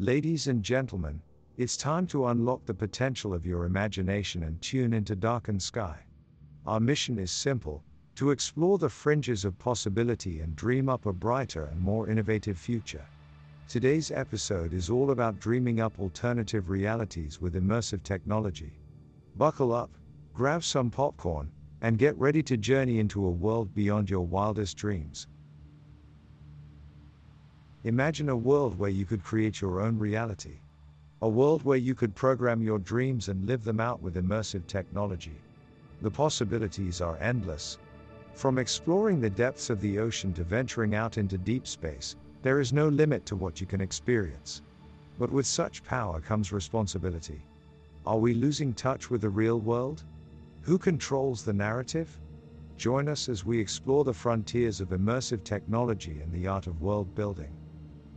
Ladies and gentlemen, it's time to unlock the potential of your imagination and tune into darkened sky. Our mission is simple to explore the fringes of possibility and dream up a brighter and more innovative future. Today's episode is all about dreaming up alternative realities with immersive technology. Buckle up, grab some popcorn, and get ready to journey into a world beyond your wildest dreams. Imagine a world where you could create your own reality. A world where you could program your dreams and live them out with immersive technology. The possibilities are endless. From exploring the depths of the ocean to venturing out into deep space, there is no limit to what you can experience. But with such power comes responsibility. Are we losing touch with the real world? Who controls the narrative? Join us as we explore the frontiers of immersive technology and the art of world building.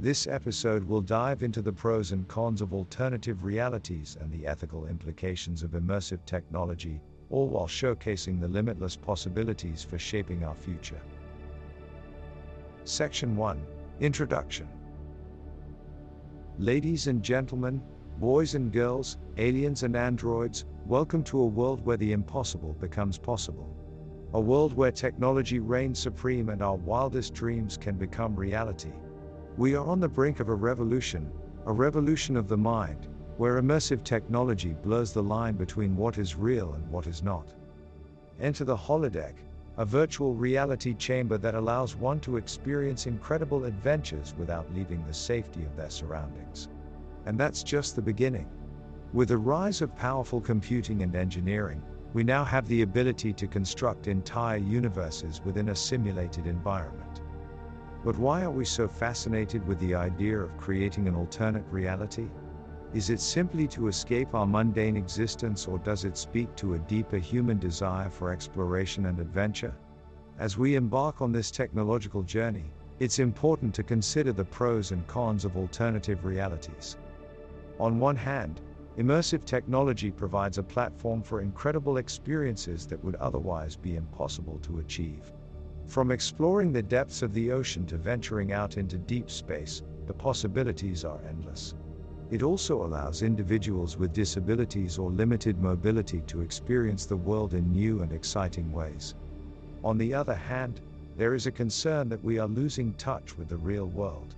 This episode will dive into the pros and cons of alternative realities and the ethical implications of immersive technology, all while showcasing the limitless possibilities for shaping our future. Section 1 Introduction Ladies and gentlemen, boys and girls, aliens and androids, welcome to a world where the impossible becomes possible. A world where technology reigns supreme and our wildest dreams can become reality. We are on the brink of a revolution, a revolution of the mind, where immersive technology blurs the line between what is real and what is not. Enter the holodeck, a virtual reality chamber that allows one to experience incredible adventures without leaving the safety of their surroundings. And that's just the beginning. With the rise of powerful computing and engineering, we now have the ability to construct entire universes within a simulated environment. But why are we so fascinated with the idea of creating an alternate reality? Is it simply to escape our mundane existence or does it speak to a deeper human desire for exploration and adventure? As we embark on this technological journey, it's important to consider the pros and cons of alternative realities. On one hand, immersive technology provides a platform for incredible experiences that would otherwise be impossible to achieve. From exploring the depths of the ocean to venturing out into deep space, the possibilities are endless. It also allows individuals with disabilities or limited mobility to experience the world in new and exciting ways. On the other hand, there is a concern that we are losing touch with the real world.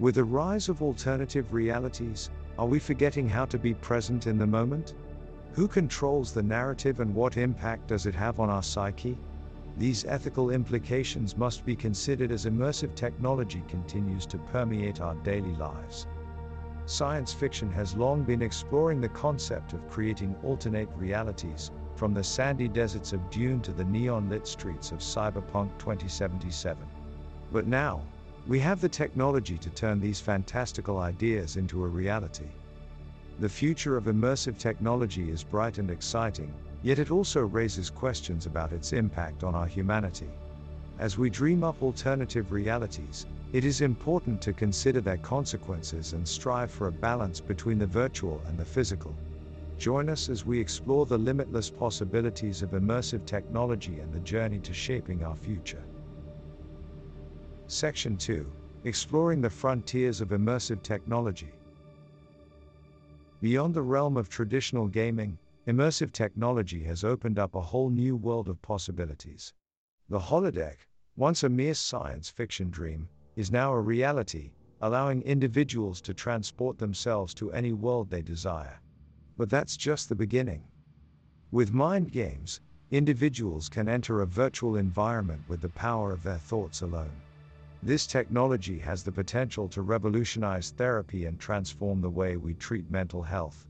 With the rise of alternative realities, are we forgetting how to be present in the moment? Who controls the narrative and what impact does it have on our psyche? These ethical implications must be considered as immersive technology continues to permeate our daily lives. Science fiction has long been exploring the concept of creating alternate realities, from the sandy deserts of Dune to the neon lit streets of Cyberpunk 2077. But now, we have the technology to turn these fantastical ideas into a reality. The future of immersive technology is bright and exciting, Yet it also raises questions about its impact on our humanity. As we dream up alternative realities, it is important to consider their consequences and strive for a balance between the virtual and the physical. Join us as we explore the limitless possibilities of immersive technology and the journey to shaping our future. Section 2 Exploring the Frontiers of Immersive Technology. Beyond the realm of traditional gaming, Immersive technology has opened up a whole new world of possibilities. The holodeck, once a mere science fiction dream, is now a reality, allowing individuals to transport themselves to any world they desire. But that's just the beginning. With mind games, individuals can enter a virtual environment with the power of their thoughts alone. This technology has the potential to revolutionize therapy and transform the way we treat mental health.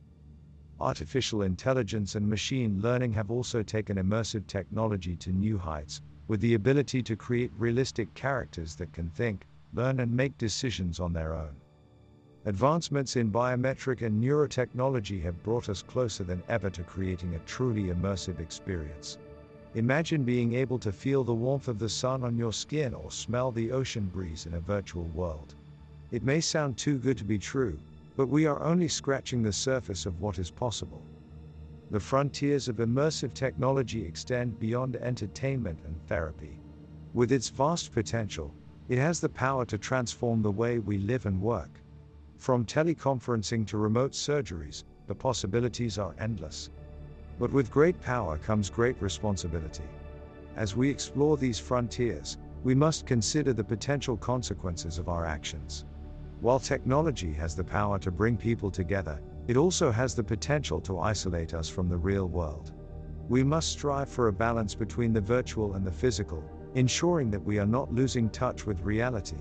Artificial intelligence and machine learning have also taken immersive technology to new heights, with the ability to create realistic characters that can think, learn, and make decisions on their own. Advancements in biometric and neurotechnology have brought us closer than ever to creating a truly immersive experience. Imagine being able to feel the warmth of the sun on your skin or smell the ocean breeze in a virtual world. It may sound too good to be true, but we are only scratching the surface of what is possible. The frontiers of immersive technology extend beyond entertainment and therapy. With its vast potential, it has the power to transform the way we live and work. From teleconferencing to remote surgeries, the possibilities are endless. But with great power comes great responsibility. As we explore these frontiers, we must consider the potential consequences of our actions. While technology has the power to bring people together, it also has the potential to isolate us from the real world. We must strive for a balance between the virtual and the physical, ensuring that we are not losing touch with reality.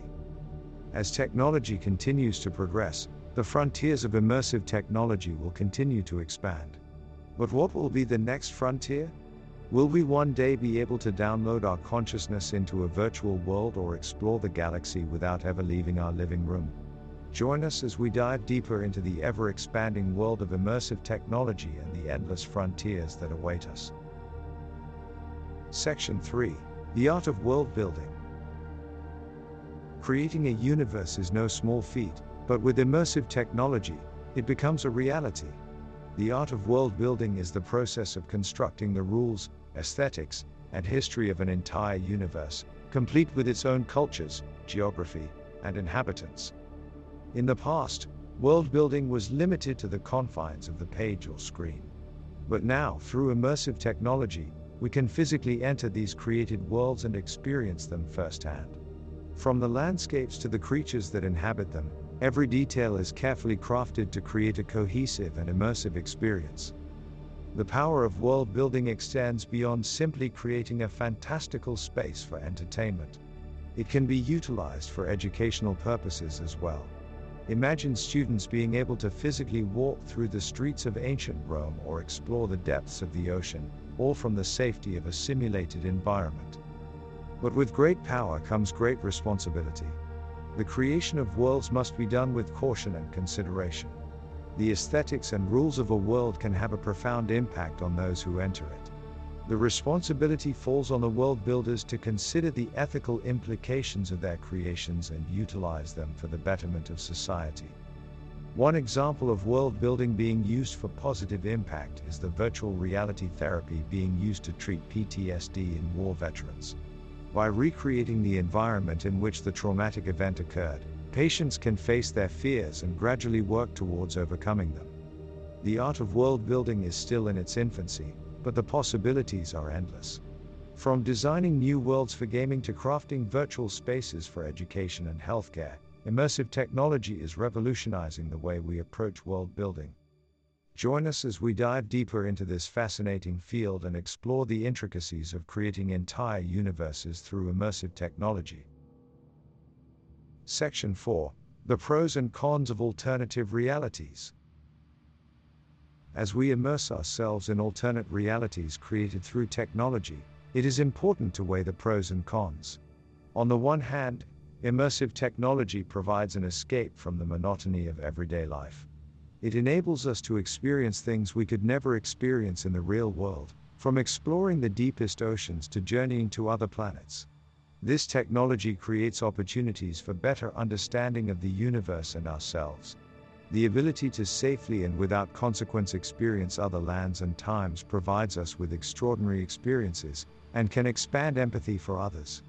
As technology continues to progress, the frontiers of immersive technology will continue to expand. But what will be the next frontier? Will we one day be able to download our consciousness into a virtual world or explore the galaxy without ever leaving our living room? Join us as we dive deeper into the ever expanding world of immersive technology and the endless frontiers that await us. Section 3 The Art of World Building. Creating a universe is no small feat, but with immersive technology, it becomes a reality. The art of world building is the process of constructing the rules, aesthetics, and history of an entire universe, complete with its own cultures, geography, and inhabitants. In the past, world building was limited to the confines of the page or screen. But now, through immersive technology, we can physically enter these created worlds and experience them firsthand. From the landscapes to the creatures that inhabit them, every detail is carefully crafted to create a cohesive and immersive experience. The power of world building extends beyond simply creating a fantastical space for entertainment. It can be utilized for educational purposes as well. Imagine students being able to physically walk through the streets of ancient Rome or explore the depths of the ocean, all from the safety of a simulated environment. But with great power comes great responsibility. The creation of worlds must be done with caution and consideration. The aesthetics and rules of a world can have a profound impact on those who enter it. The responsibility falls on the world builders to consider the ethical implications of their creations and utilize them for the betterment of society. One example of world building being used for positive impact is the virtual reality therapy being used to treat PTSD in war veterans. By recreating the environment in which the traumatic event occurred, patients can face their fears and gradually work towards overcoming them. The art of world building is still in its infancy, but the possibilities are endless. From designing new worlds for gaming to crafting virtual spaces for education and healthcare, immersive technology is revolutionizing the way we approach world building. Join us as we dive deeper into this fascinating field and explore the intricacies of creating entire universes through immersive technology. Section 4 The Pros and Cons of Alternative Realities. As we immerse ourselves in alternate realities created through technology, it is important to weigh the pros and cons. On the one hand, immersive technology provides an escape from the monotony of everyday life. It enables us to experience things we could never experience in the real world, from exploring the deepest oceans to journeying to other planets. This technology creates opportunities for better understanding of the universe and ourselves. The ability to safely and without consequence experience other lands and times provides us with extraordinary experiences and can expand empathy for others.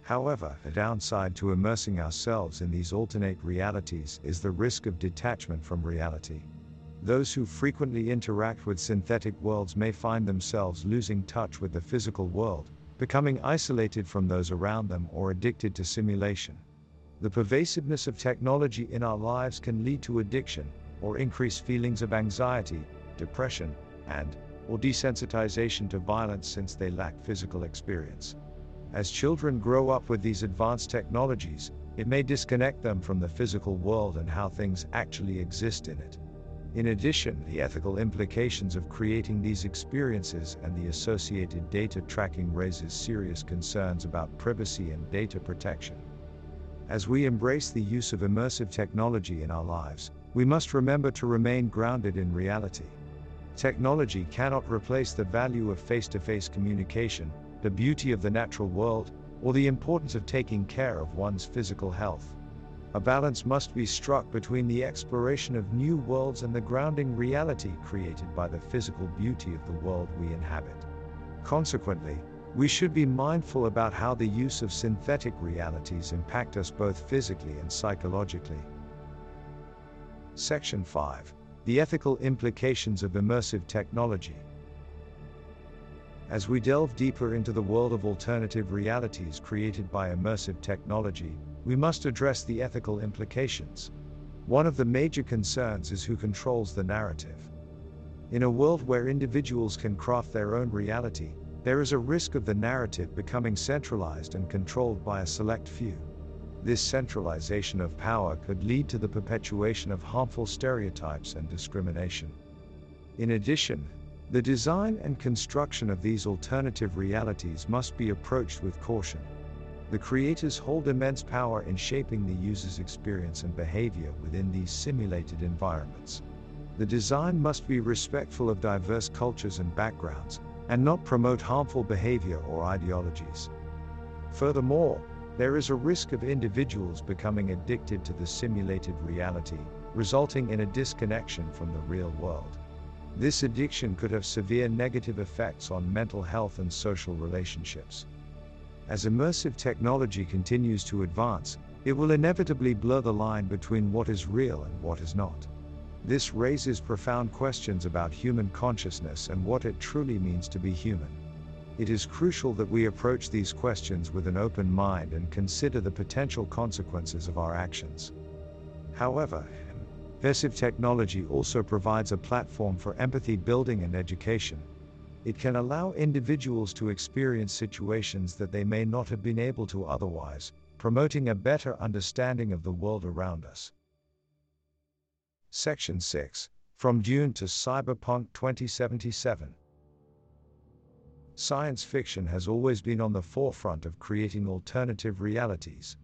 However, a downside to immersing ourselves in these alternate realities is the risk of detachment from reality. Those who frequently interact with synthetic worlds may find themselves losing touch with the physical world, becoming isolated from those around them or addicted to simulation. The pervasiveness of technology in our lives can lead to addiction, or increase feelings of anxiety, depression, and or desensitization to violence since they lack physical experience. As children grow up with these advanced technologies, it may disconnect them from the physical world and how things actually exist in it. In addition, the ethical implications of creating these experiences and the associated data tracking raises serious concerns about privacy and data protection. As we embrace the use of immersive technology in our lives, we must remember to remain grounded in reality. Technology cannot replace the value of face to face communication, the beauty of the natural world, or the importance of taking care of one's physical health. A balance must be struck between the exploration of new worlds and the grounding reality created by the physical beauty of the world we inhabit. Consequently, we should be mindful about how the use of synthetic realities impact us both physically and psychologically. Section 5 The Ethical Implications of Immersive Technology. As we delve deeper into the world of alternative realities created by immersive technology, we must address the ethical implications. One of the major concerns is who controls the narrative. In a world where individuals can craft their own reality, there is a risk of the narrative becoming centralized and controlled by a select few. This centralization of power could lead to the perpetuation of harmful stereotypes and discrimination. In addition, the design and construction of these alternative realities must be approached with caution. The creators hold immense power in shaping the user's experience and behavior within these simulated environments. The design must be respectful of diverse cultures and backgrounds, and not promote harmful behavior or ideologies. Furthermore, there is a risk of individuals becoming addicted to the simulated reality, resulting in a disconnection from the real world. This addiction could have severe negative effects on mental health and social relationships. As immersive technology continues to advance, it will inevitably blur the line between what is real and what is not. This raises profound questions about human consciousness and what it truly means to be human it is crucial that we approach these questions with an open mind and consider the potential consequences of our actions. However, immersive technology also provides a platform for empathy building and education. It can allow individuals to experience situations that they may not have been able to otherwise, promoting a better understanding of the world around us. Section 6 From Dune to Cyberpunk 2077 Science fiction has always been on the forefront of creating alternative realities.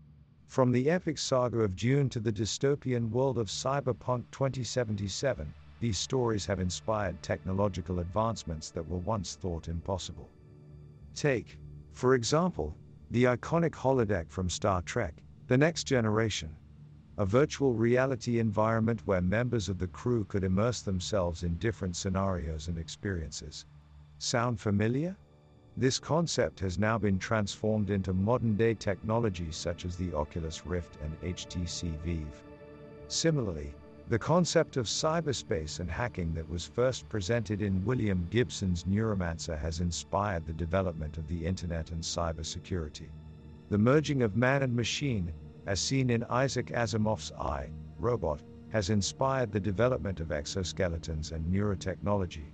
From the epic saga of Dune to the dystopian world of Cyberpunk 2077, these stories have inspired technological advancements that were once thought impossible. Take, for example, the iconic holodeck from Star Trek The Next Generation. A virtual reality environment where members of the crew could immerse themselves in different scenarios and experiences. Sound familiar? This concept has now been transformed into modern day technologies such as the Oculus Rift and HTC Vive. Similarly, the concept of cyberspace and hacking that was first presented in William Gibson's Neuromancer has inspired the development of the Internet and cybersecurity. The merging of man and machine, as seen in Isaac Asimov's I, Robot, has inspired the development of exoskeletons and neurotechnology.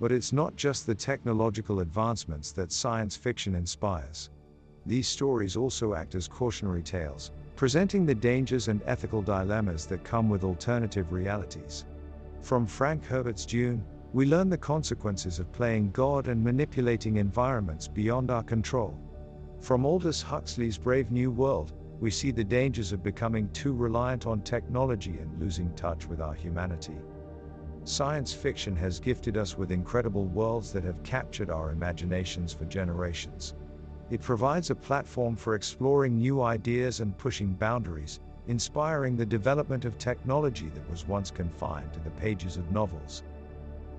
But it's not just the technological advancements that science fiction inspires. These stories also act as cautionary tales, presenting the dangers and ethical dilemmas that come with alternative realities. From Frank Herbert's Dune, we learn the consequences of playing God and manipulating environments beyond our control. From Aldous Huxley's Brave New World, we see the dangers of becoming too reliant on technology and losing touch with our humanity. Science fiction has gifted us with incredible worlds that have captured our imaginations for generations. It provides a platform for exploring new ideas and pushing boundaries, inspiring the development of technology that was once confined to the pages of novels.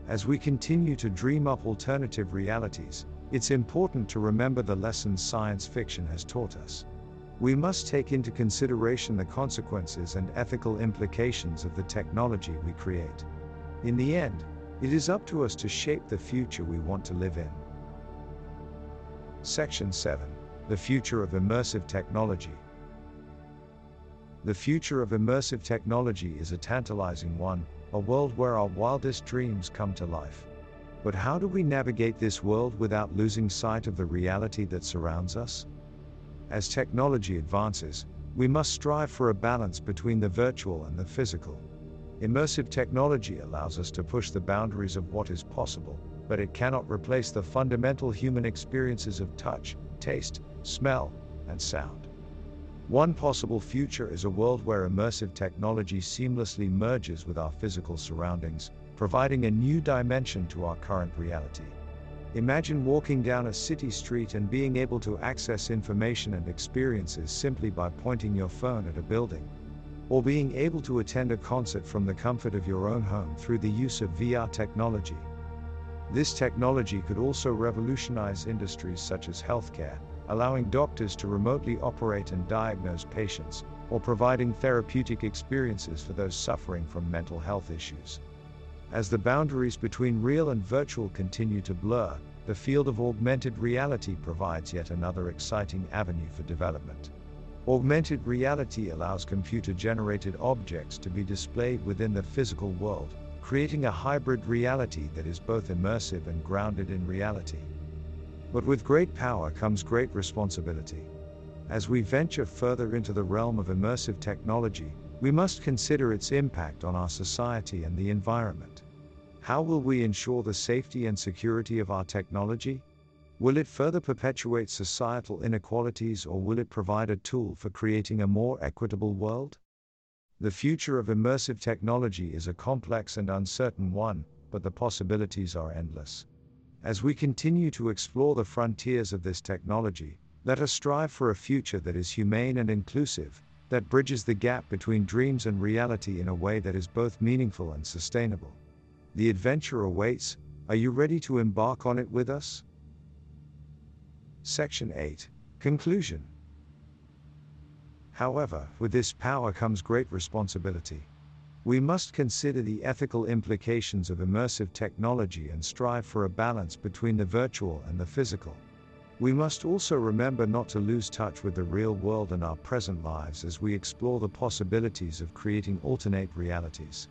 As we continue to dream up alternative realities, it's important to remember the lessons science fiction has taught us. We must take into consideration the consequences and ethical implications of the technology we create. In the end, it is up to us to shape the future we want to live in. Section 7 The Future of Immersive Technology. The future of immersive technology is a tantalizing one, a world where our wildest dreams come to life. But how do we navigate this world without losing sight of the reality that surrounds us? As technology advances, we must strive for a balance between the virtual and the physical. Immersive technology allows us to push the boundaries of what is possible, but it cannot replace the fundamental human experiences of touch, taste, smell, and sound. One possible future is a world where immersive technology seamlessly merges with our physical surroundings, providing a new dimension to our current reality. Imagine walking down a city street and being able to access information and experiences simply by pointing your phone at a building or being able to attend a concert from the comfort of your own home through the use of VR technology. This technology could also revolutionize industries such as healthcare, allowing doctors to remotely operate and diagnose patients, or providing therapeutic experiences for those suffering from mental health issues. As the boundaries between real and virtual continue to blur, the field of augmented reality provides yet another exciting avenue for development. Augmented reality allows computer generated objects to be displayed within the physical world, creating a hybrid reality that is both immersive and grounded in reality. But with great power comes great responsibility. As we venture further into the realm of immersive technology, we must consider its impact on our society and the environment. How will we ensure the safety and security of our technology? Will it further perpetuate societal inequalities or will it provide a tool for creating a more equitable world? The future of immersive technology is a complex and uncertain one, but the possibilities are endless. As we continue to explore the frontiers of this technology, let us strive for a future that is humane and inclusive, that bridges the gap between dreams and reality in a way that is both meaningful and sustainable. The adventure awaits, are you ready to embark on it with us? Section 8 Conclusion However, with this power comes great responsibility. We must consider the ethical implications of immersive technology and strive for a balance between the virtual and the physical. We must also remember not to lose touch with the real world and our present lives as we explore the possibilities of creating alternate realities.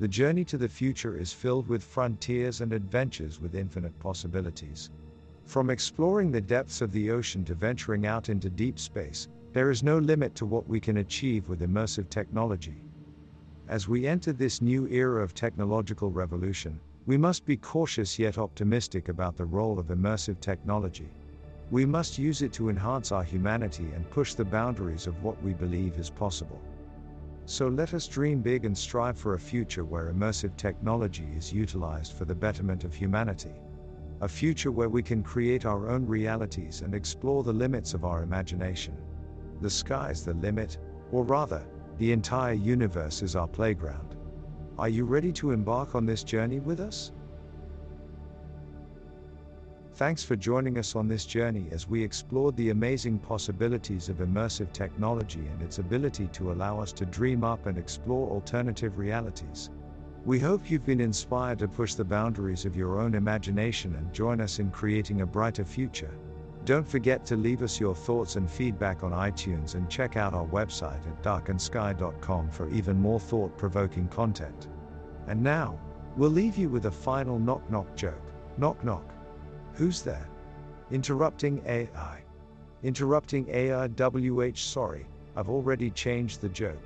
The journey to the future is filled with frontiers and adventures with infinite possibilities. From exploring the depths of the ocean to venturing out into deep space, there is no limit to what we can achieve with immersive technology. As we enter this new era of technological revolution, we must be cautious yet optimistic about the role of immersive technology. We must use it to enhance our humanity and push the boundaries of what we believe is possible. So let us dream big and strive for a future where immersive technology is utilized for the betterment of humanity. A future where we can create our own realities and explore the limits of our imagination. The sky's the limit, or rather, the entire universe is our playground. Are you ready to embark on this journey with us? Thanks for joining us on this journey as we explored the amazing possibilities of immersive technology and its ability to allow us to dream up and explore alternative realities. We hope you've been inspired to push the boundaries of your own imagination and join us in creating a brighter future. Don't forget to leave us your thoughts and feedback on iTunes and check out our website at darkandsky.com for even more thought provoking content. And now, we'll leave you with a final knock knock joke. Knock knock. Who's there? Interrupting AI. Interrupting AI WH sorry, I've already changed the joke.